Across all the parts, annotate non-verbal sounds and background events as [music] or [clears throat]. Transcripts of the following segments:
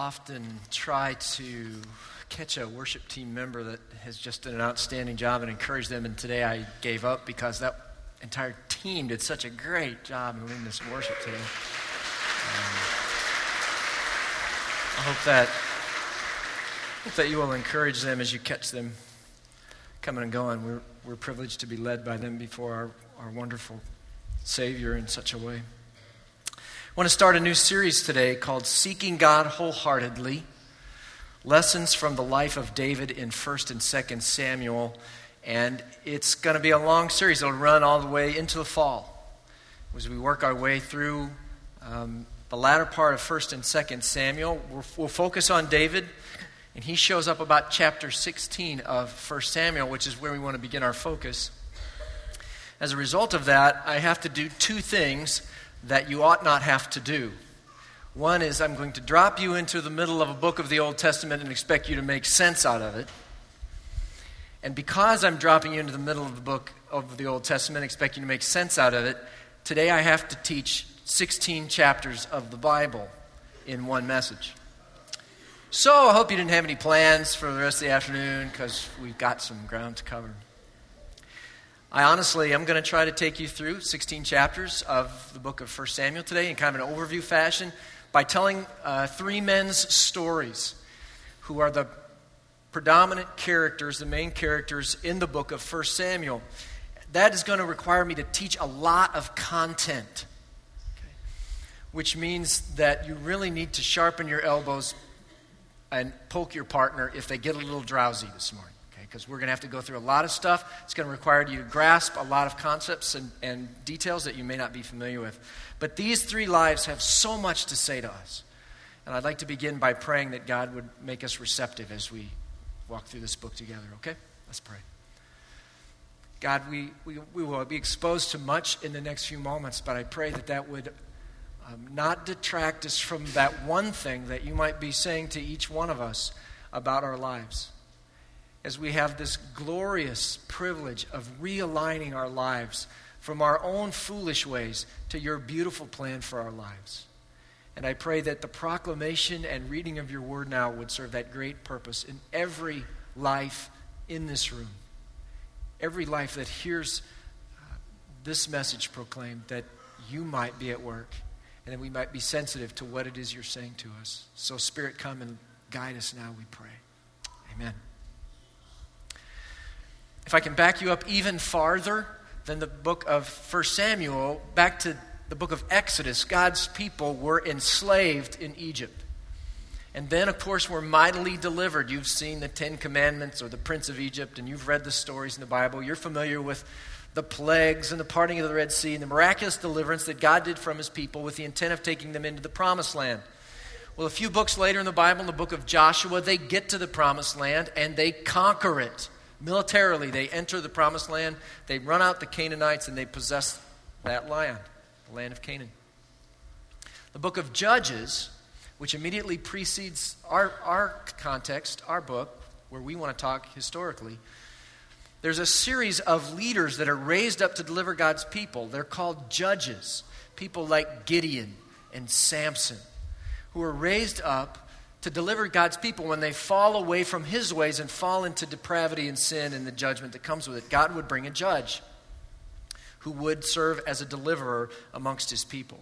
often try to catch a worship team member that has just done an outstanding job and encourage them. And today I gave up because that entire team did such a great job in leading this worship today. Um, I hope that, hope that you will encourage them as you catch them coming and going. We're, we're privileged to be led by them before our, our wonderful Savior in such a way. I want to start a new series today called Seeking God Wholeheartedly Lessons from the Life of David in 1st and 2nd Samuel. And it's going to be a long series. It'll run all the way into the fall as we work our way through um, the latter part of 1st and 2nd Samuel. We'll, we'll focus on David, and he shows up about chapter 16 of 1 Samuel, which is where we want to begin our focus. As a result of that, I have to do two things that you ought not have to do. One is I'm going to drop you into the middle of a book of the Old Testament and expect you to make sense out of it. And because I'm dropping you into the middle of the book of the Old Testament, expect you to make sense out of it, today I have to teach 16 chapters of the Bible in one message. So I hope you didn't have any plans for the rest of the afternoon because we've got some ground to cover. I honestly am going to try to take you through 16 chapters of the book of 1 Samuel today in kind of an overview fashion by telling uh, three men's stories who are the predominant characters, the main characters in the book of 1 Samuel. That is going to require me to teach a lot of content, okay? which means that you really need to sharpen your elbows and poke your partner if they get a little drowsy this morning because we're going to have to go through a lot of stuff. It's going to require you to grasp a lot of concepts and, and details that you may not be familiar with. But these three lives have so much to say to us. And I'd like to begin by praying that God would make us receptive as we walk through this book together, okay? Let's pray. God, we, we, we will be exposed to much in the next few moments, but I pray that that would um, not detract us from that one thing that you might be saying to each one of us about our lives as we have this glorious privilege of realigning our lives from our own foolish ways to your beautiful plan for our lives. And I pray that the proclamation and reading of your word now would serve that great purpose in every life in this room. Every life that hears uh, this message proclaimed, that you might be at work and that we might be sensitive to what it is you're saying to us. So, Spirit, come and guide us now, we pray. Amen. If I can back you up even farther than the book of 1 Samuel, back to the book of Exodus, God's people were enslaved in Egypt. And then, of course, were mightily delivered. You've seen the Ten Commandments or the Prince of Egypt, and you've read the stories in the Bible. You're familiar with the plagues and the parting of the Red Sea and the miraculous deliverance that God did from his people with the intent of taking them into the promised land. Well, a few books later in the Bible, in the book of Joshua, they get to the promised land and they conquer it. Militarily, they enter the promised land, they run out the Canaanites, and they possess that land, the land of Canaan. The book of Judges, which immediately precedes our, our context, our book, where we want to talk historically, there's a series of leaders that are raised up to deliver God's people. They're called judges. People like Gideon and Samson, who are raised up to deliver God's people when they fall away from his ways and fall into depravity and sin and the judgment that comes with it. God would bring a judge who would serve as a deliverer amongst his people.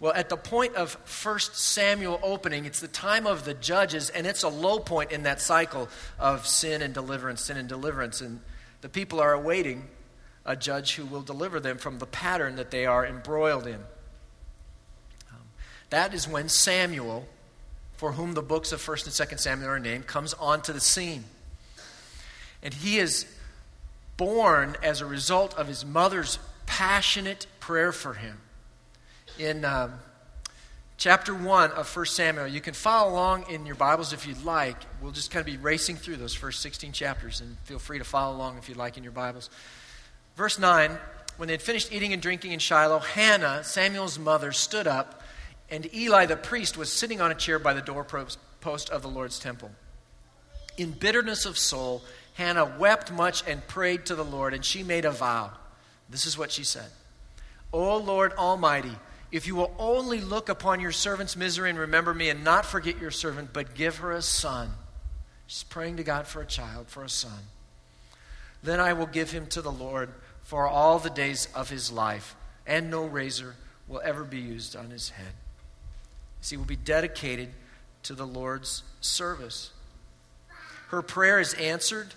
Well, at the point of 1 Samuel opening, it's the time of the judges, and it's a low point in that cycle of sin and deliverance, sin and deliverance. And the people are awaiting a judge who will deliver them from the pattern that they are embroiled in. Um, that is when Samuel for whom the books of 1st and 2nd Samuel are named, comes onto the scene. And he is born as a result of his mother's passionate prayer for him. In um, chapter 1 of 1 Samuel, you can follow along in your Bibles if you'd like. We'll just kind of be racing through those first 16 chapters, and feel free to follow along if you'd like in your Bibles. Verse 9 When they had finished eating and drinking in Shiloh, Hannah, Samuel's mother, stood up and Eli the priest was sitting on a chair by the doorpost of the Lord's temple. In bitterness of soul, Hannah wept much and prayed to the Lord, and she made a vow. This is what she said O Lord Almighty, if you will only look upon your servant's misery and remember me and not forget your servant, but give her a son. She's praying to God for a child, for a son. Then I will give him to the Lord for all the days of his life, and no razor will ever be used on his head. He will be dedicated to the Lord's service. Her prayer is answered,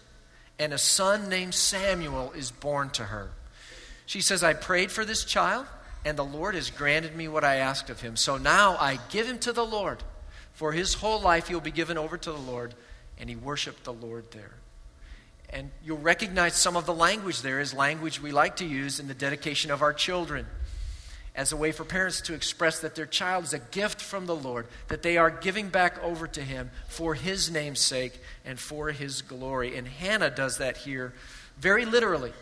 and a son named Samuel is born to her. She says, I prayed for this child and the Lord has granted me what I asked of him. So now I give him to the Lord. For his whole life he'll be given over to the Lord, and he worshiped the Lord there. And you'll recognize some of the language there is language we like to use in the dedication of our children as a way for parents to express that their child is a gift from the Lord, that they are giving back over to him for his name's sake and for his glory. And Hannah does that here very literally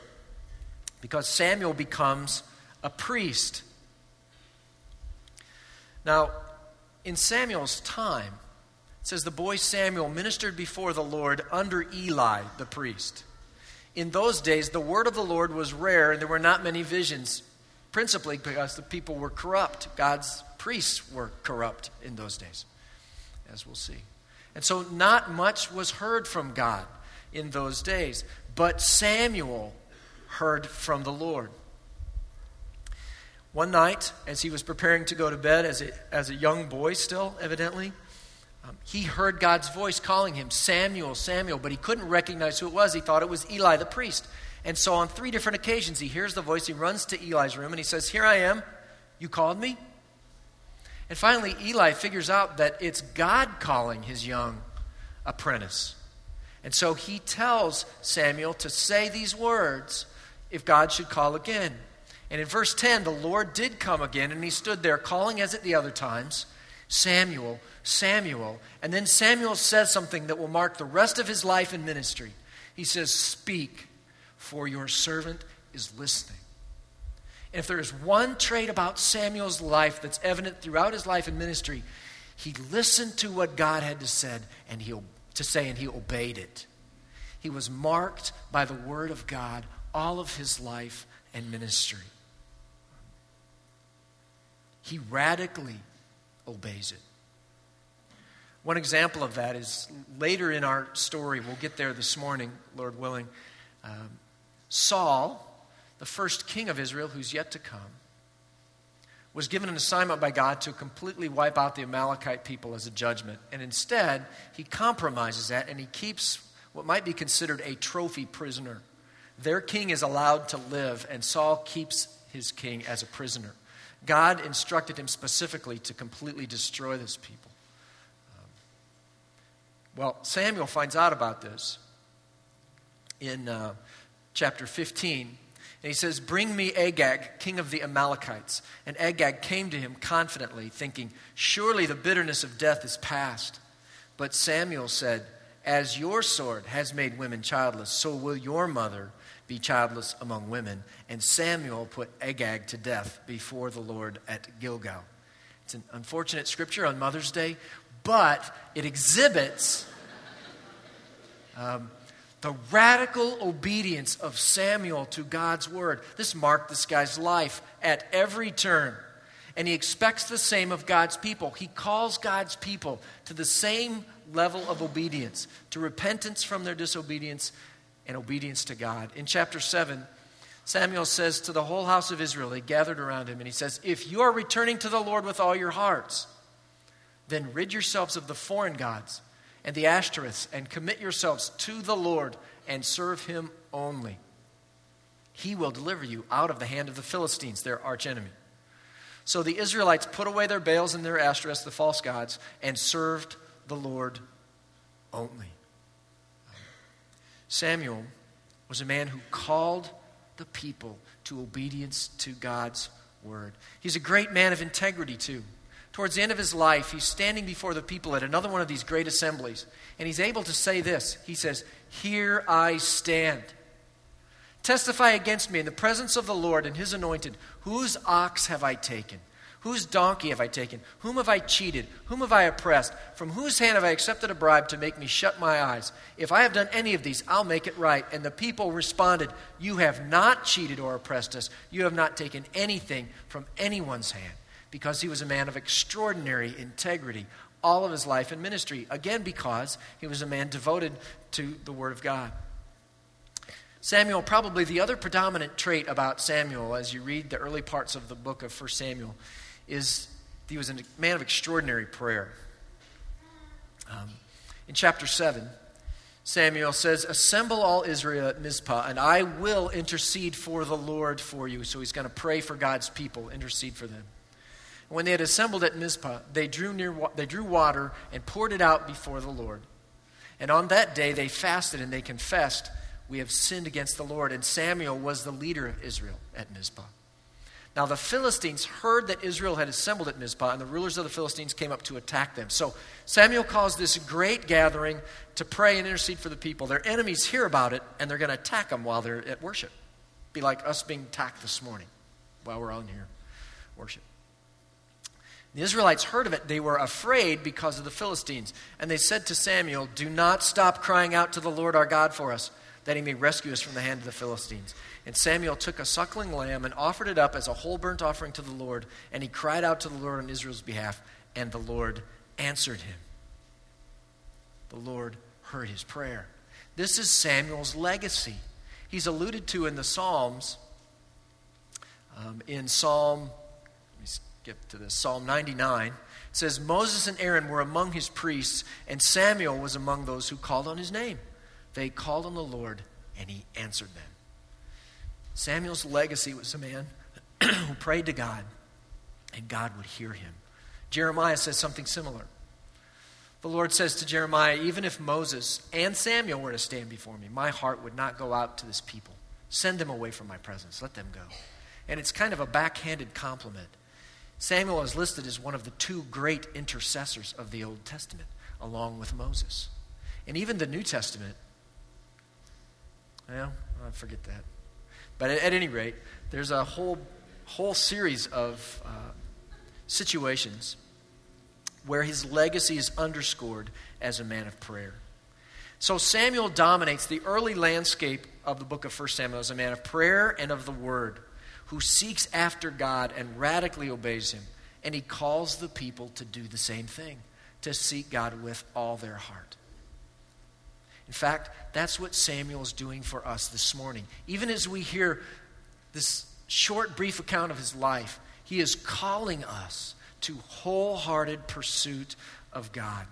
because Samuel becomes a priest. Now, in Samuel's time, it says the boy Samuel ministered before the Lord under Eli, the priest. In those days, the word of the Lord was rare, and there were not many visions, principally because the people were corrupt. God's priests were corrupt in those days, as we'll see. And so, not much was heard from God in those days. But Samuel heard from the Lord. One night, as he was preparing to go to bed, as a, as a young boy still, evidently, um, he heard God's voice calling him, Samuel, Samuel, but he couldn't recognize who it was. He thought it was Eli the priest. And so on three different occasions, he hears the voice, he runs to Eli's room, and he says, Here I am. You called me? And finally, Eli figures out that it's God calling his young apprentice. And so he tells Samuel to say these words if God should call again. And in verse 10, the Lord did come again, and he stood there calling as at the other times Samuel, Samuel. And then Samuel says something that will mark the rest of his life in ministry. He says, Speak, for your servant is listening. And if there is one trait about Samuel's life that's evident throughout his life and ministry, he listened to what God had to, said, and he, to say, and he obeyed it. He was marked by the word of God all of his life and ministry. He radically obeys it. One example of that is later in our story, we'll get there this morning, Lord willing. Um, Saul, the first king of Israel who's yet to come, was given an assignment by God to completely wipe out the Amalekite people as a judgment. And instead, he compromises that and he keeps what might be considered a trophy prisoner. Their king is allowed to live, and Saul keeps his king as a prisoner. God instructed him specifically to completely destroy this people. Um, well, Samuel finds out about this in uh, chapter 15. And he says, Bring me Agag, king of the Amalekites. And Agag came to him confidently, thinking, Surely the bitterness of death is past. But Samuel said, As your sword has made women childless, so will your mother be childless among women. And Samuel put Agag to death before the Lord at Gilgal. It's an unfortunate scripture on Mother's Day, but it exhibits um, the radical obedience of Samuel to God's word. This marked this guy's life at every turn. And he expects the same of God's people. He calls God's people to the same level of obedience, to repentance from their disobedience and obedience to God. In chapter 7, Samuel says to the whole house of Israel, they gathered around him, and he says, If you are returning to the Lord with all your hearts, then rid yourselves of the foreign gods and the Ashtoreths, and commit yourselves to the Lord and serve him only. He will deliver you out of the hand of the Philistines, their archenemy. So the Israelites put away their Baals and their Ashtoreths, the false gods, and served the Lord only. Samuel was a man who called the people to obedience to God's word. He's a great man of integrity, too. Towards the end of his life, he's standing before the people at another one of these great assemblies, and he's able to say this He says, Here I stand. Testify against me in the presence of the Lord and his anointed. Whose ox have I taken? Whose donkey have I taken? Whom have I cheated? Whom have I oppressed? From whose hand have I accepted a bribe to make me shut my eyes? If I have done any of these, I'll make it right. And the people responded, You have not cheated or oppressed us. You have not taken anything from anyone's hand. Because he was a man of extraordinary integrity all of his life in ministry. Again, because he was a man devoted to the Word of God. Samuel, probably the other predominant trait about Samuel as you read the early parts of the book of 1 Samuel is he was a man of extraordinary prayer. Um, in chapter 7, Samuel says, Assemble all Israel at Mizpah, and I will intercede for the Lord for you. So he's going to pray for God's people, intercede for them. When they had assembled at Mizpah, they drew, near, they drew water and poured it out before the Lord. And on that day they fasted and they confessed, We have sinned against the Lord. And Samuel was the leader of Israel at Mizpah. Now the Philistines heard that Israel had assembled at Mizpah, and the rulers of the Philistines came up to attack them. So Samuel calls this great gathering to pray and intercede for the people. Their enemies hear about it, and they're going to attack them while they're at worship. Be like us being attacked this morning while we're on here worship. The Israelites heard of it. They were afraid because of the Philistines. And they said to Samuel, Do not stop crying out to the Lord our God for us, that he may rescue us from the hand of the Philistines. And Samuel took a suckling lamb and offered it up as a whole burnt offering to the Lord. And he cried out to the Lord on Israel's behalf, and the Lord answered him. The Lord heard his prayer. This is Samuel's legacy. He's alluded to in the Psalms. Um, in Psalm skip to this. Psalm 99 says, Moses and Aaron were among his priests, and Samuel was among those who called on his name. They called on the Lord, and he answered them. Samuel's legacy was a man [clears throat] who prayed to God, and God would hear him. Jeremiah says something similar. The Lord says to Jeremiah, Even if Moses and Samuel were to stand before me, my heart would not go out to this people. Send them away from my presence. Let them go. And it's kind of a backhanded compliment Samuel is listed as one of the two great intercessors of the Old Testament, along with Moses. And even the New Testament, well, I forget that. But at, at, any rate, there's a whole, whole series of uh, situations where his legacy is underscored as a man of prayer. So Samuel dominates the early landscape of the book of 1 Samuel as a man of prayer and of the word who seeks after God and radically obeys Him. And He calls the people to do the same thing, to seek God with all their heart. In fact, that's what Samuel is doing for us this morning. Even as we hear this short, brief account of his life, he is calling us to wholehearted pursuit of God.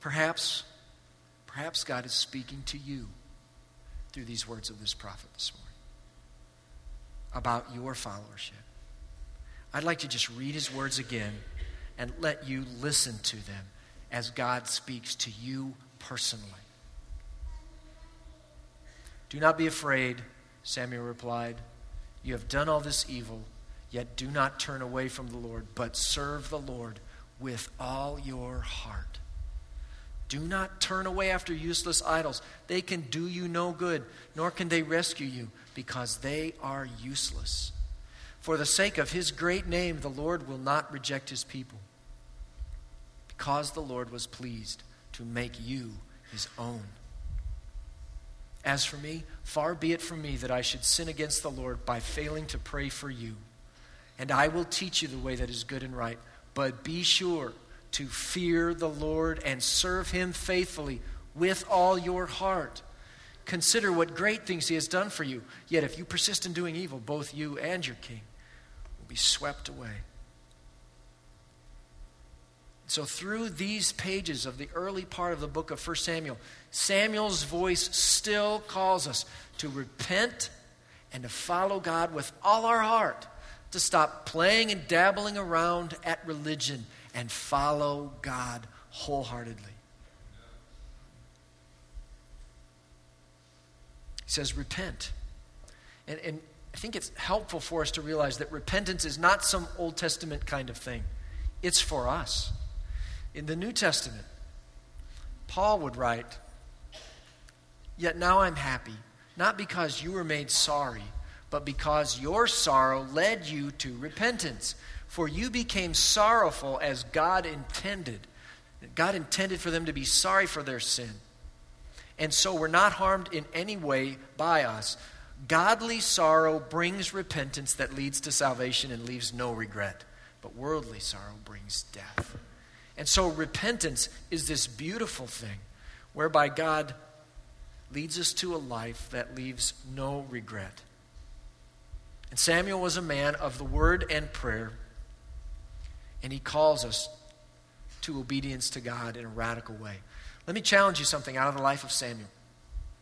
Perhaps, perhaps God is speaking to you through these words of this prophet this morning about your followership. I'd like to just read his words again and let you listen to them as God speaks to you personally. Do not be afraid, Samuel replied. You have done all this evil, yet do not turn away from the Lord, but serve the Lord with all your heart. Do not turn away after useless idols. They can do you no good, nor can they rescue you, because they are useless. For the sake of his great name, the Lord will not reject his people, because the Lord was pleased to make you his own. As for me, far be it from me that I should sin against the Lord by failing to pray for you. And I will teach you the way that is good and right. But be sure to fear the Lord and serve him faithfully with all your heart. Consider what great things he has done for you. Yet if you persist in doing evil, both you and your king will be swept away. So, through these pages of the early part of the book of 1 Samuel, Samuel's voice still calls us to repent and to follow God with all our heart, to stop playing and dabbling around at religion and follow God wholeheartedly. He says, repent. And, and I think it's helpful for us to realize that repentance is not some Old Testament kind of thing, it's for us. In the New Testament, Paul would write, Yet now I'm happy, not because you were made sorry, but because your sorrow led you to repentance. For you became sorrowful as God intended. God intended for them to be sorry for their sin. And so were not harmed in any way by us. Godly sorrow brings repentance that leads to salvation and leaves no regret, but worldly sorrow brings death. And so repentance is this beautiful thing whereby God leads us to a life that leaves no regret. And Samuel was a man of the word and prayer, and he calls us to obedience to God in a radical way. Let me challenge you something out of the life of Samuel.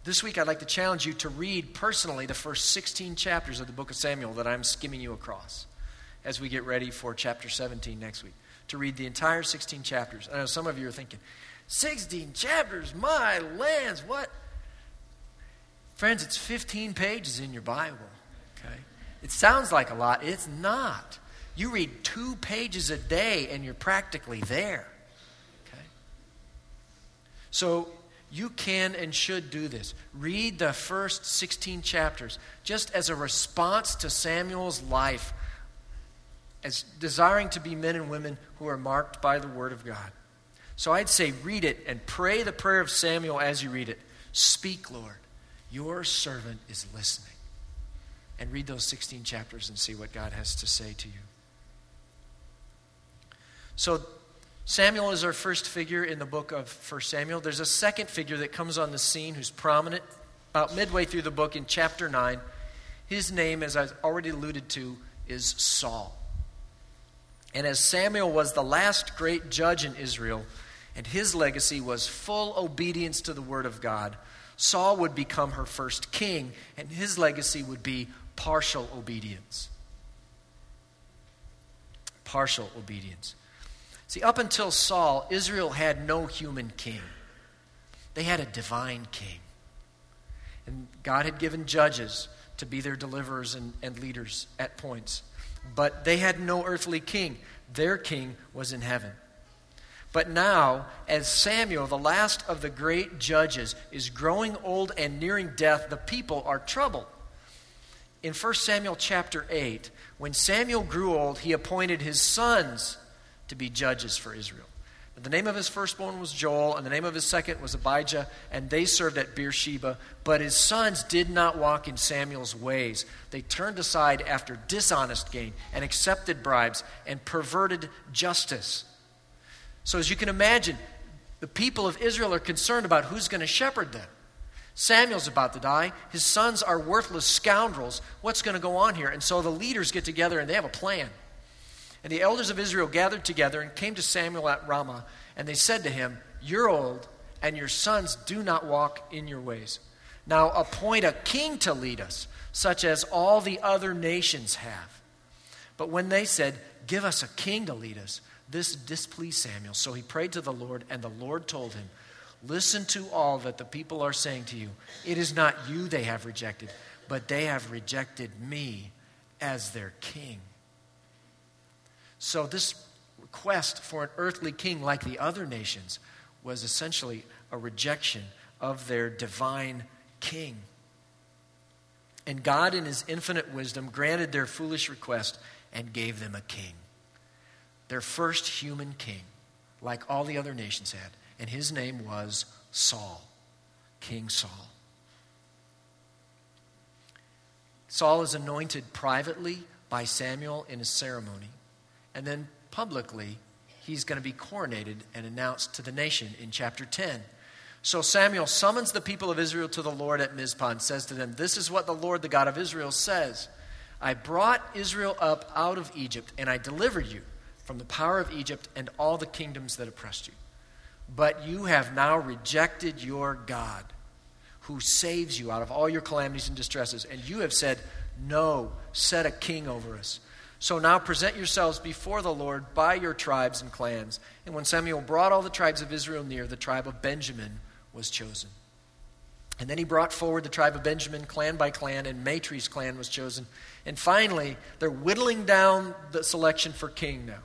This week, I'd like to challenge you to read personally the first 16 chapters of the book of Samuel that I'm skimming you across as we get ready for chapter 17 next week. To read the entire 16 chapters. I know some of you are thinking, 16 chapters, my lands, what? Friends, it's 15 pages in your Bible, okay? It sounds like a lot, it's not. You read two pages a day and you're practically there. Okay? So you can and should do this. Read the first 16 chapters just as a response to Samuel's life as desiring to be men and women who are marked by the Word of God. So I'd say read it and pray the prayer of Samuel as you read it. Speak, Lord. Your servant is listening. And read those 16 chapters and see what God has to say to you. So, Samuel is our first figure in the book of 1 Samuel. There's a second figure that comes on the scene who's prominent about midway through the book in chapter 9. His name, as I've already alluded to, is Saul. And as Samuel was the last great judge in Israel, and his legacy was full obedience to the word of God, Saul would become her first king, and his legacy would be partial obedience. Partial obedience. See, up until Saul, Israel had no human king, they had a divine king. And God had given judges to be their deliverers and, and leaders at points. But they had no earthly king. Their king was in heaven. But now, as Samuel, the last of the great judges, is growing old and nearing death, the people are troubled. In 1 Samuel chapter 8, when Samuel grew old, he appointed his sons to be judges for Israel. But The name of his firstborn was Joel, and the name of his second was Abijah, and they served at Beersheba. But his sons did not walk in Samuel's ways. They turned aside after dishonest gain and accepted bribes and perverted justice. So, as you can imagine, the people of Israel are concerned about who's going to shepherd them. Samuel's about to die. His sons are worthless scoundrels. What's going to go on here? And so the leaders get together and they have a plan. And the elders of Israel gathered together and came to Samuel at Ramah, and they said to him, You're old, and your sons do not walk in your ways. Now appoint a king to lead us, such as all the other nations have. But when they said, Give us a king to lead us, this displeased Samuel. So he prayed to the Lord, and the Lord told him, Listen to all that the people are saying to you. It is not you they have rejected, but they have rejected me as their king. So, this request for an earthly king like the other nations was essentially a rejection of their divine king. And God, in his infinite wisdom, granted their foolish request and gave them a king. Their first human king, like all the other nations had. And his name was Saul, King Saul. Saul is anointed privately by Samuel in a ceremony. And then publicly, he's going to be coronated and announced to the nation in chapter 10. So Samuel summons the people of Israel to the Lord at Mizpah and says to them, This is what the Lord, the God of Israel, says I brought Israel up out of Egypt, and I delivered you from the power of Egypt and all the kingdoms that oppressed you. But you have now rejected your God, who saves you out of all your calamities and distresses, and you have said, No, set a king over us so now present yourselves before the Lord by your tribes and clans. And when Samuel brought all the tribes of Israel near, the tribe of Benjamin was chosen. And then he brought forward the tribe of Benjamin, clan by clan, and Matri's clan was chosen. And finally, they're whittling down the selection for king now.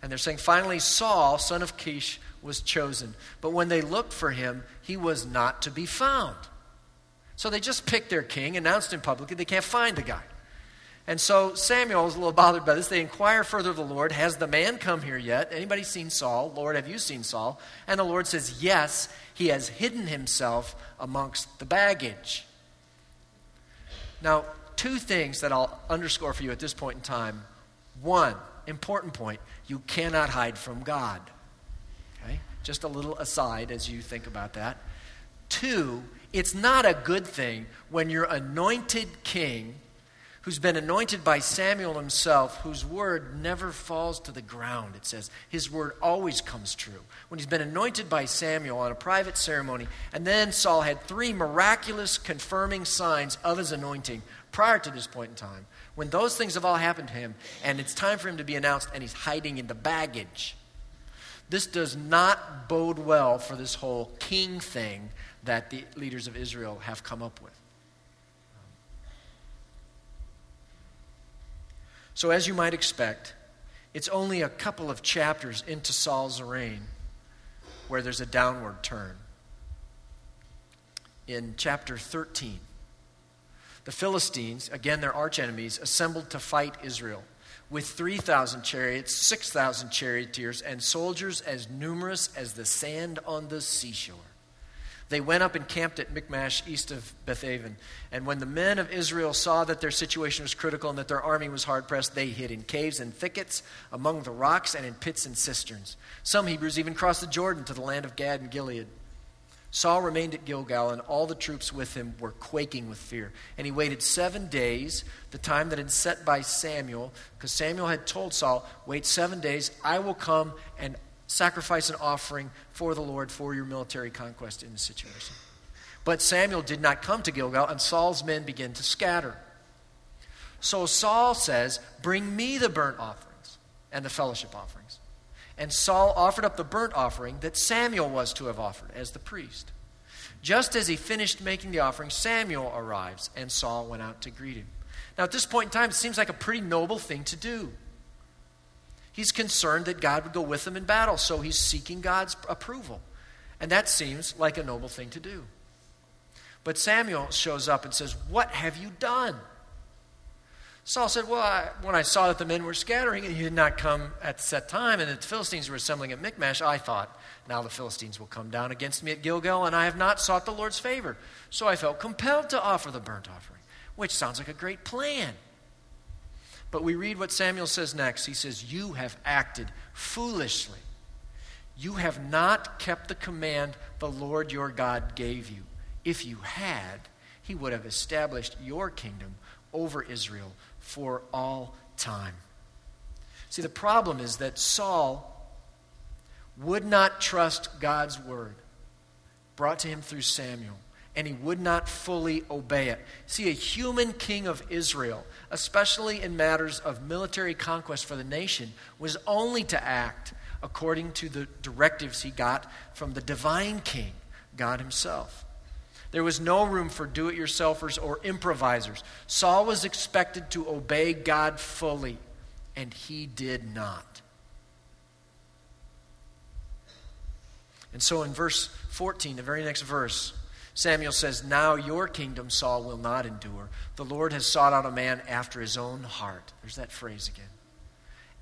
And they're saying, finally, Saul, son of Kish, was chosen. But when they looked for him, he was not to be found. So they just picked their king, announced him publicly. They can't find the guy. And so Samuel is a little bothered by this. They inquire further of the Lord, Has the man come here yet? Anybody seen Saul? Lord, have you seen Saul? And the Lord says, Yes, he has hidden himself amongst the baggage. Now, two things that I'll underscore for you at this point in time. One, important point, you cannot hide from God. Okay? Just a little aside as you think about that. Two, it's not a good thing when your anointed king who's been anointed by Samuel himself, whose word never falls to the ground, it says. His word always comes true. When he's been anointed by Samuel on a private ceremony, and then Saul had three miraculous confirming signs of his anointing prior to this point in time. When those things have all happened to him, and it's time for him to be announced, and he's hiding in the baggage. This does not bode well for this whole king thing that the leaders of Israel have come up with. So, as you might expect, it's only a couple of chapters into Saul's reign where there's a downward turn. In chapter 13, the Philistines, again their archenemies, assembled to fight Israel with 3,000 chariots, 6,000 charioteers, and soldiers as numerous as the sand on the seashore. They went up and camped at Michmash, east of Bethaven. And when the men of Israel saw that their situation was critical and that their army was hard pressed, they hid in caves and thickets, among the rocks, and in pits and cisterns. Some Hebrews even crossed the Jordan to the land of Gad and Gilead. Saul remained at Gilgal, and all the troops with him were quaking with fear. And he waited seven days, the time that had set by Samuel, because Samuel had told Saul, Wait seven days, I will come and sacrifice an offering for the Lord for your military conquest in the situation. But Samuel did not come to Gilgal, and Saul's men began to scatter. So Saul says, Bring me the burnt offerings and the fellowship offerings. And Saul offered up the burnt offering that Samuel was to have offered as the priest. Just as he finished making the offering, Samuel arrives, and Saul went out to greet him. Now, at this point in time, it seems like a pretty noble thing to do. He's concerned that God would go with him in battle, so he's seeking God's approval. And that seems like a noble thing to do. But Samuel shows up and says, What have you done? Saul said, Well, I, when I saw that the men were scattering and he did not come at set time, and that the Philistines were assembling at Michmash, I thought, Now the Philistines will come down against me at Gilgal, and I have not sought the Lord's favor. So I felt compelled to offer the burnt offering, which sounds like a great plan. But we read what Samuel says next. He says, You have acted foolishly. You have not kept the command the Lord your God gave you. If you had, he would have established your kingdom over Israel for all time. See, the problem is that Saul would not trust God's word brought to him through Samuel and he would not fully obey it. See, a human king of Israel, especially in matters of military conquest for the nation, was only to act according to the directives he got from the divine king, God himself. There was no room for do it yourselfers or improvisers. Saul was expected to obey God fully, and he did not. And so in verse 14, the very next verse, Samuel says, Now your kingdom, Saul, will not endure. The Lord has sought out a man after his own heart. There's that phrase again.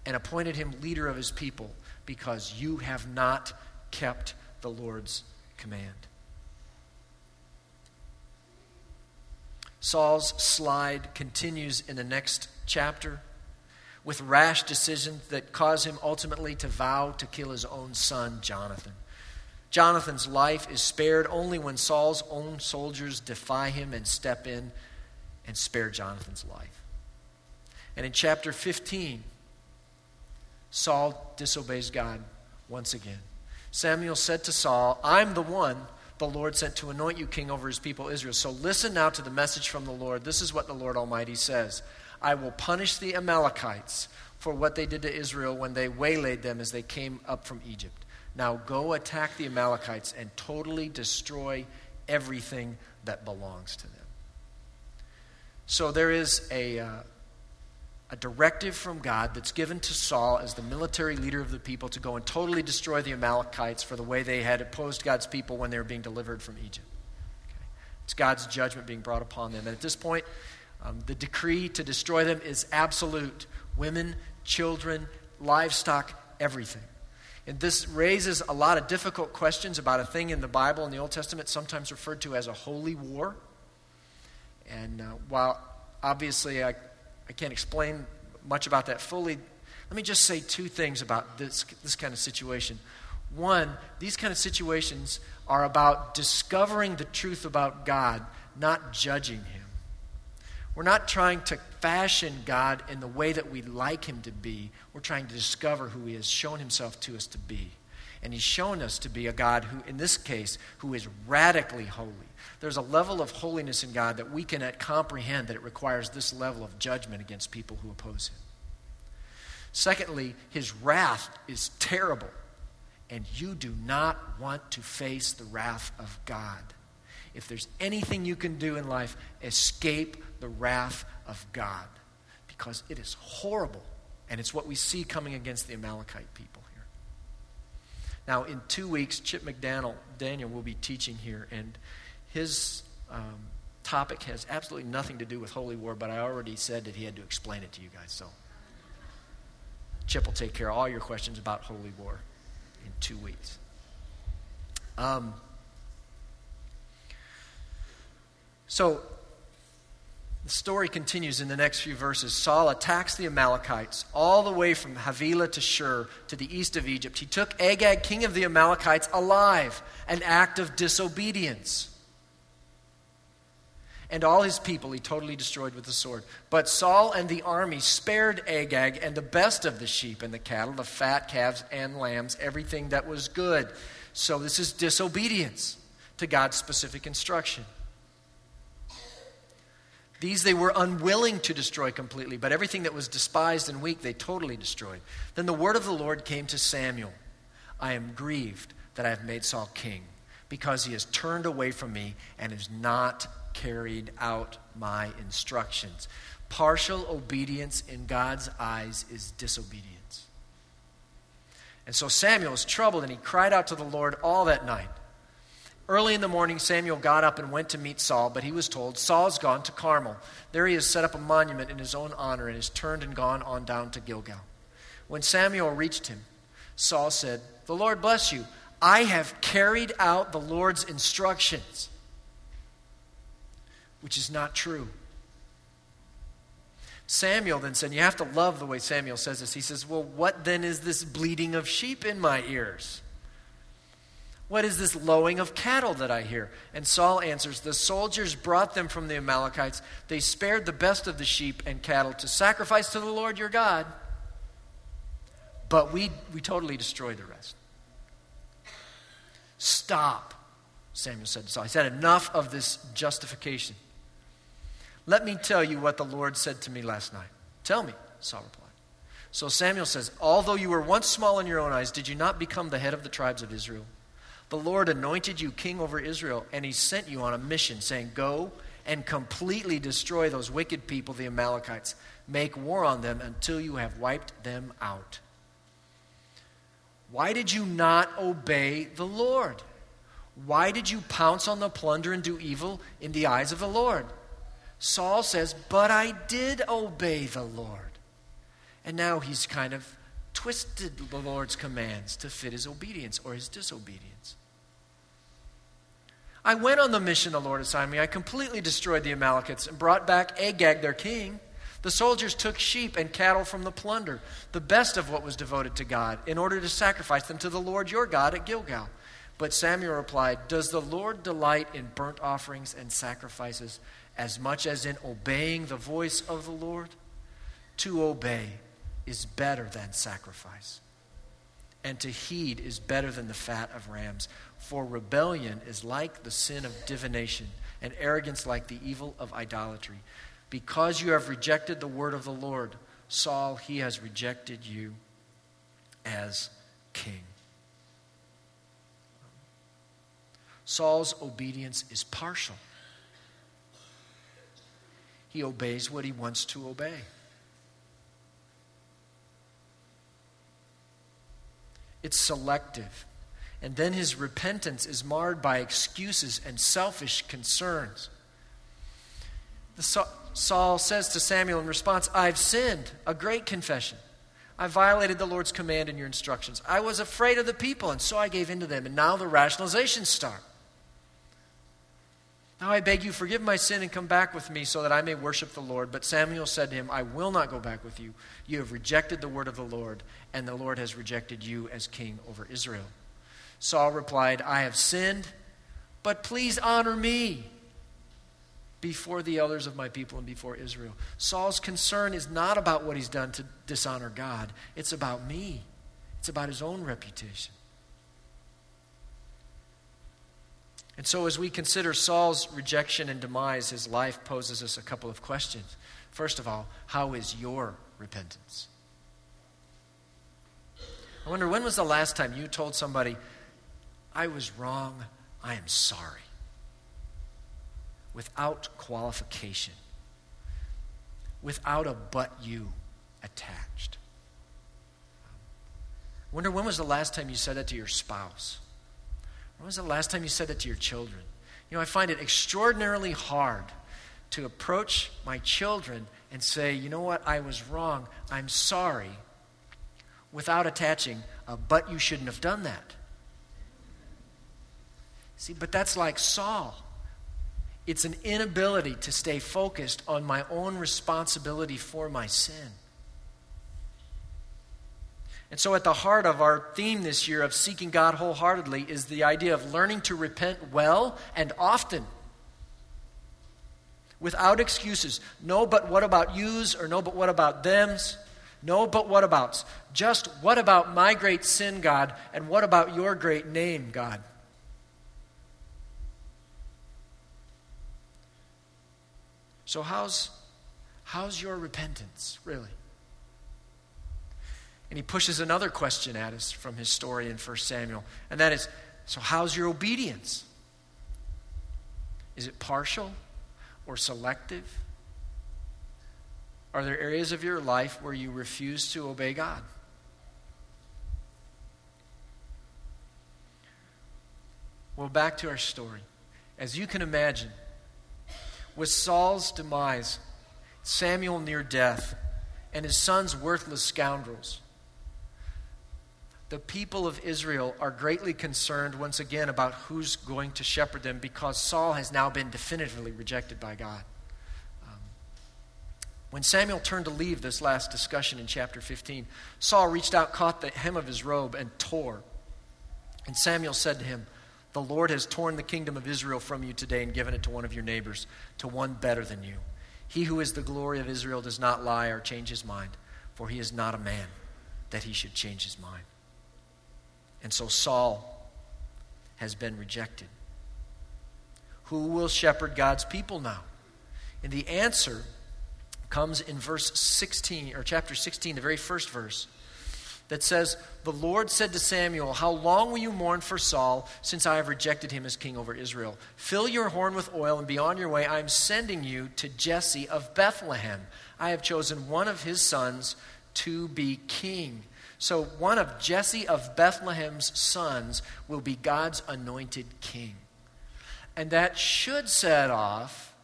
And appointed him leader of his people because you have not kept the Lord's command. Saul's slide continues in the next chapter with rash decisions that cause him ultimately to vow to kill his own son, Jonathan. Jonathan's life is spared only when Saul's own soldiers defy him and step in and spare Jonathan's life. And in chapter 15, Saul disobeys God once again. Samuel said to Saul, I'm the one the Lord sent to anoint you king over his people Israel. So listen now to the message from the Lord. This is what the Lord Almighty says I will punish the Amalekites for what they did to Israel when they waylaid them as they came up from Egypt. Now go attack the Amalekites and totally destroy everything that belongs to them. So there is a, uh, a directive from God that's given to Saul as the military leader of the people to go and totally destroy the Amalekites for the way they had opposed God's people when they were being delivered from Egypt. Okay? It's God's judgment being brought upon them. And at this point, um, the decree to destroy them is absolute women, children, livestock, everything. And this raises a lot of difficult questions about a thing in the Bible in the Old Testament, sometimes referred to as a holy war. And uh, while obviously I, I can't explain much about that fully, let me just say two things about this, this kind of situation. One, these kind of situations are about discovering the truth about God, not judging Him. We're not trying to fashion God in the way that we like Him to be. We're trying to discover who He has shown Himself to us to be. And He's shown us to be a God who, in this case, who is radically holy. There's a level of holiness in God that we cannot uh, comprehend that it requires this level of judgment against people who oppose Him. Secondly, His wrath is terrible. And you do not want to face the wrath of God. If there's anything you can do in life, escape the wrath of God because it is horrible. And it's what we see coming against the Amalekite people here. Now, in two weeks, Chip McDaniel Daniel will be teaching here, and his um, topic has absolutely nothing to do with holy war, but I already said that he had to explain it to you guys. So, Chip will take care of all your questions about holy war in two weeks. Um, so the story continues in the next few verses. Saul attacks the Amalekites all the way from Havilah to Shur to the east of Egypt. He took Agag, king of the Amalekites, alive, an act of disobedience. And all his people he totally destroyed with the sword. But Saul and the army spared Agag and the best of the sheep and the cattle, the fat calves and lambs, everything that was good. So this is disobedience to God's specific instruction. These they were unwilling to destroy completely, but everything that was despised and weak they totally destroyed. Then the word of the Lord came to Samuel I am grieved that I have made Saul king, because he has turned away from me and has not carried out my instructions. Partial obedience in God's eyes is disobedience. And so Samuel was troubled and he cried out to the Lord all that night. Early in the morning, Samuel got up and went to meet Saul, but he was told, Saul's gone to Carmel. There he has set up a monument in his own honor and has turned and gone on down to Gilgal. When Samuel reached him, Saul said, The Lord bless you. I have carried out the Lord's instructions, which is not true. Samuel then said, You have to love the way Samuel says this. He says, Well, what then is this bleating of sheep in my ears? What is this lowing of cattle that I hear? And Saul answers, The soldiers brought them from the Amalekites. They spared the best of the sheep and cattle to sacrifice to the Lord your God. But we, we totally destroyed the rest. Stop, Samuel said to Saul. He said, Enough of this justification. Let me tell you what the Lord said to me last night. Tell me, Saul replied. So Samuel says, Although you were once small in your own eyes, did you not become the head of the tribes of Israel? The Lord anointed you king over Israel, and he sent you on a mission, saying, Go and completely destroy those wicked people, the Amalekites. Make war on them until you have wiped them out. Why did you not obey the Lord? Why did you pounce on the plunder and do evil in the eyes of the Lord? Saul says, But I did obey the Lord. And now he's kind of twisted the Lord's commands to fit his obedience or his disobedience. I went on the mission the Lord assigned me. I completely destroyed the Amalekites and brought back Agag, their king. The soldiers took sheep and cattle from the plunder, the best of what was devoted to God, in order to sacrifice them to the Lord your God at Gilgal. But Samuel replied, Does the Lord delight in burnt offerings and sacrifices as much as in obeying the voice of the Lord? To obey is better than sacrifice, and to heed is better than the fat of rams. For rebellion is like the sin of divination, and arrogance like the evil of idolatry. Because you have rejected the word of the Lord, Saul, he has rejected you as king. Saul's obedience is partial. He obeys what he wants to obey. It's selective. And then his repentance is marred by excuses and selfish concerns. Saul says to Samuel in response, I've sinned, a great confession. I violated the Lord's command and your instructions. I was afraid of the people, and so I gave in to them. And now the rationalizations start. Now I beg you, forgive my sin and come back with me so that I may worship the Lord. But Samuel said to him, I will not go back with you. You have rejected the word of the Lord, and the Lord has rejected you as king over Israel. Saul replied, I have sinned, but please honor me before the elders of my people and before Israel. Saul's concern is not about what he's done to dishonor God, it's about me, it's about his own reputation. And so, as we consider Saul's rejection and demise, his life poses us a couple of questions. First of all, how is your repentance? I wonder when was the last time you told somebody, I was wrong, I am sorry, without qualification, without a but you attached? I wonder when was the last time you said that to your spouse? When was the last time you said that to your children? You know, I find it extraordinarily hard to approach my children and say, you know what, I was wrong, I'm sorry, without attaching a, but you shouldn't have done that. See, but that's like Saul. It's an inability to stay focused on my own responsibility for my sin. And so, at the heart of our theme this year of seeking God wholeheartedly is the idea of learning to repent well and often. Without excuses. No, but what about yous? Or no, but what about thems? No, but what abouts? Just what about my great sin, God? And what about your great name, God? So, how's, how's your repentance, really? And he pushes another question at us from his story in 1 Samuel, and that is so, how's your obedience? Is it partial or selective? Are there areas of your life where you refuse to obey God? Well, back to our story. As you can imagine, with Saul's demise, Samuel near death, and his sons worthless scoundrels, the people of Israel are greatly concerned once again about who's going to shepherd them because Saul has now been definitively rejected by God. Um, when Samuel turned to leave this last discussion in chapter 15, Saul reached out, caught the hem of his robe, and tore. And Samuel said to him, The Lord has torn the kingdom of Israel from you today and given it to one of your neighbors, to one better than you. He who is the glory of Israel does not lie or change his mind, for he is not a man that he should change his mind. And so Saul has been rejected. Who will shepherd God's people now? And the answer comes in verse 16, or chapter 16, the very first verse, that says, The Lord said to Samuel, How long will you mourn for Saul, since I have rejected him as king over Israel? Fill your horn with oil, and be on your way. I am sending you to Jesse of Bethlehem. I have chosen one of his sons to be king. So, one of Jesse of Bethlehem's sons will be God's anointed king. And that should set off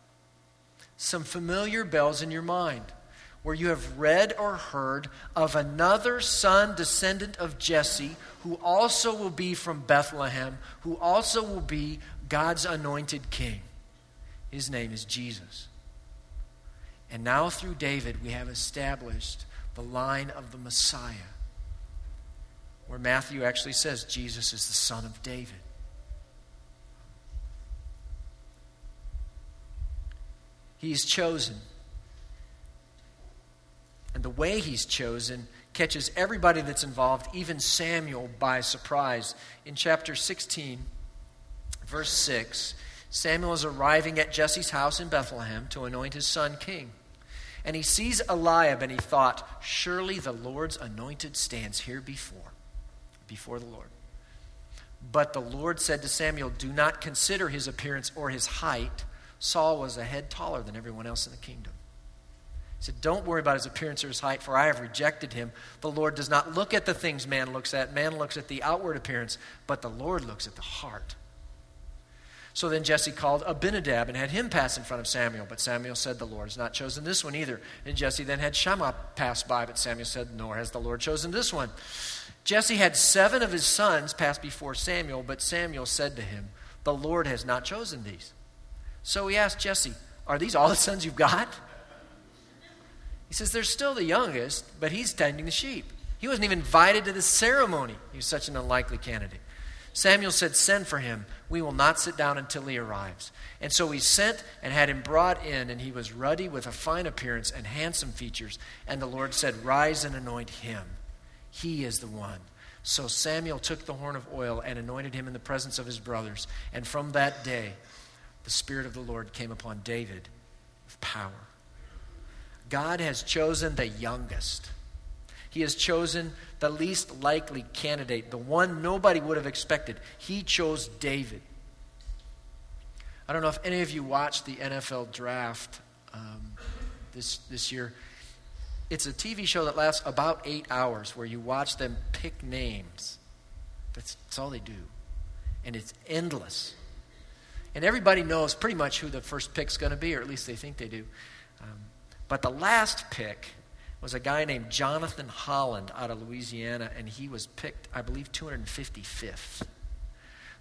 some familiar bells in your mind where you have read or heard of another son, descendant of Jesse, who also will be from Bethlehem, who also will be God's anointed king. His name is Jesus. And now, through David, we have established the line of the Messiah where Matthew actually says Jesus is the son of David. He's chosen. And the way he's chosen catches everybody that's involved, even Samuel, by surprise. In chapter 16, verse 6, Samuel is arriving at Jesse's house in Bethlehem to anoint his son king. And he sees Eliab and he thought, Surely the Lord's anointed stands here before before the Lord. But the Lord said to Samuel, Do not consider his appearance or his height. Saul was a head taller than everyone else in the kingdom. He said, Don't worry about his appearance or his height, for I have rejected him. The Lord does not look at the things man looks at. Man looks at the outward appearance, but the Lord looks at the heart. So then Jesse called Abinadab and had him pass in front of Samuel. But Samuel said, The Lord has not chosen this one either. And Jesse then had Shammah pass by, but Samuel said, Nor has the Lord chosen this one. Jesse had seven of his sons pass before Samuel, but Samuel said to him, The Lord has not chosen these. So he asked Jesse, Are these all the sons you've got? He says, They're still the youngest, but he's tending the sheep. He wasn't even invited to the ceremony. He was such an unlikely candidate. Samuel said, Send for him. We will not sit down until he arrives. And so he sent and had him brought in, and he was ruddy with a fine appearance and handsome features. And the Lord said, Rise and anoint him. He is the one. So Samuel took the horn of oil and anointed him in the presence of his brothers. And from that day, the Spirit of the Lord came upon David with power. God has chosen the youngest. He has chosen the least likely candidate, the one nobody would have expected. He chose David. I don't know if any of you watched the NFL draft um, this, this year. It's a TV show that lasts about eight hours where you watch them pick names. That's, that's all they do. And it's endless. And everybody knows pretty much who the first pick's going to be, or at least they think they do. Um, but the last pick was a guy named Jonathan Holland out of Louisiana, and he was picked, I believe, 255th.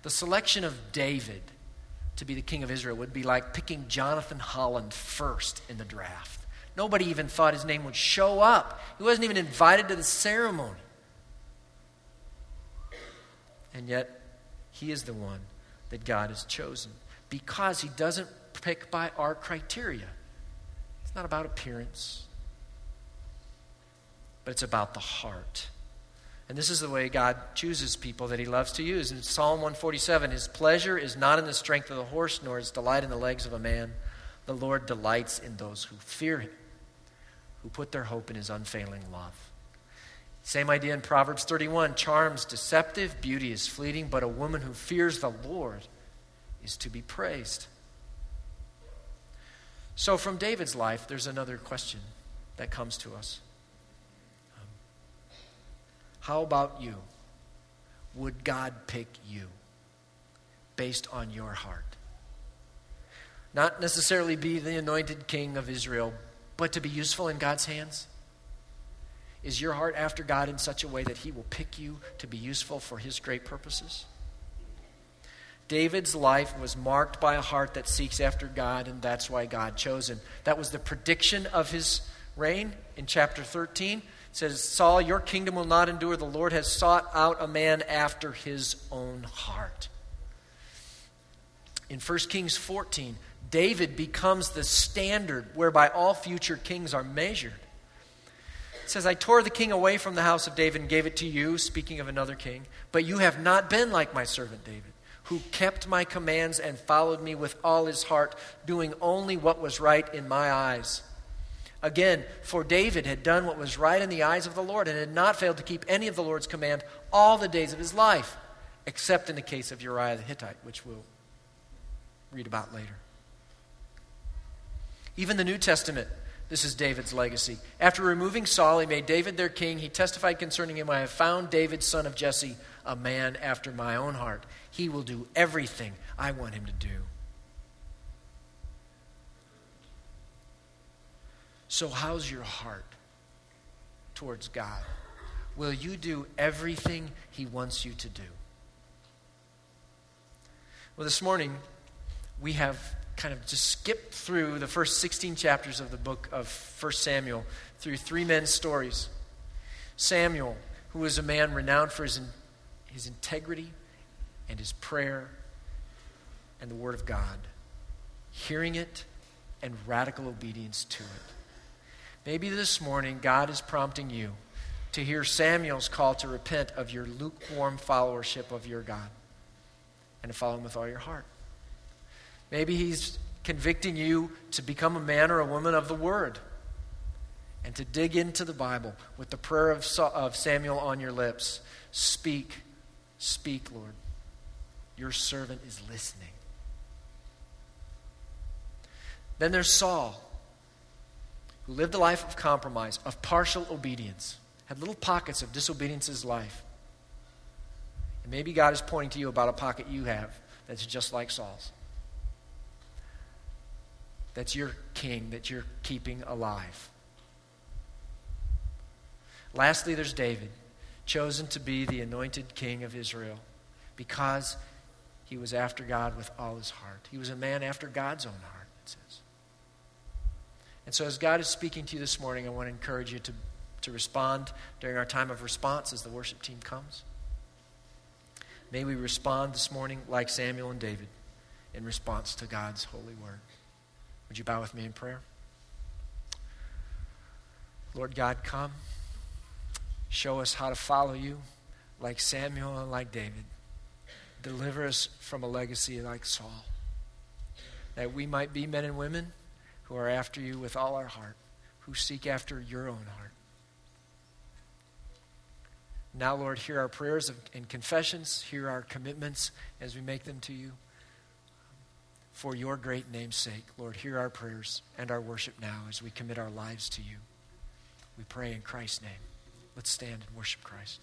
The selection of David to be the king of Israel would be like picking Jonathan Holland first in the draft. Nobody even thought his name would show up, he wasn't even invited to the ceremony. And yet, he is the one that God has chosen because he doesn't pick by our criteria. It's not about appearance, but it's about the heart. And this is the way God chooses people that he loves to use. In Psalm 147, his pleasure is not in the strength of the horse, nor his delight in the legs of a man. The Lord delights in those who fear him, who put their hope in his unfailing love. Same idea in Proverbs 31 charms deceptive, beauty is fleeting, but a woman who fears the Lord is to be praised. So, from David's life, there's another question that comes to us. Um, how about you? Would God pick you based on your heart? Not necessarily be the anointed king of Israel, but to be useful in God's hands? Is your heart after God in such a way that he will pick you to be useful for his great purposes? David's life was marked by a heart that seeks after God, and that's why God chose him. That was the prediction of his reign in chapter 13 says, Saul, your kingdom will not endure. The Lord has sought out a man after his own heart. In 1 Kings 14, David becomes the standard whereby all future kings are measured. It says, I tore the king away from the house of David and gave it to you, speaking of another king. But you have not been like my servant David, who kept my commands and followed me with all his heart, doing only what was right in my eyes. Again, for David had done what was right in the eyes of the Lord and had not failed to keep any of the Lord's command all the days of his life, except in the case of Uriah the Hittite, which we'll read about later. Even the New Testament, this is David's legacy. After removing Saul, he made David their king. He testified concerning him I have found David, son of Jesse, a man after my own heart. He will do everything I want him to do. So, how's your heart towards God? Will you do everything He wants you to do? Well, this morning, we have kind of just skip through the first 16 chapters of the book of 1 Samuel through three men's stories. Samuel, who was a man renowned for his, his integrity and his prayer and the Word of God, hearing it and radical obedience to it. Maybe this morning God is prompting you to hear Samuel's call to repent of your lukewarm followership of your God and to follow him with all your heart. Maybe he's convicting you to become a man or a woman of the Word and to dig into the Bible with the prayer of, of Samuel on your lips. Speak, speak, Lord. Your servant is listening. Then there's Saul who lived a life of compromise, of partial obedience, had little pockets of disobedience in his life. And maybe God is pointing to you about a pocket you have that's just like Saul's. That's your king that you're keeping alive. Lastly, there's David, chosen to be the anointed king of Israel because he was after God with all his heart. He was a man after God's own heart, it says. And so, as God is speaking to you this morning, I want to encourage you to, to respond during our time of response as the worship team comes. May we respond this morning like Samuel and David in response to God's holy word. Would you bow with me in prayer? Lord God, come. Show us how to follow you like Samuel and like David. Deliver us from a legacy like Saul. That we might be men and women who are after you with all our heart, who seek after your own heart. Now, Lord, hear our prayers and confessions, hear our commitments as we make them to you. For your great name's sake, Lord, hear our prayers and our worship now as we commit our lives to you. We pray in Christ's name. Let's stand and worship Christ.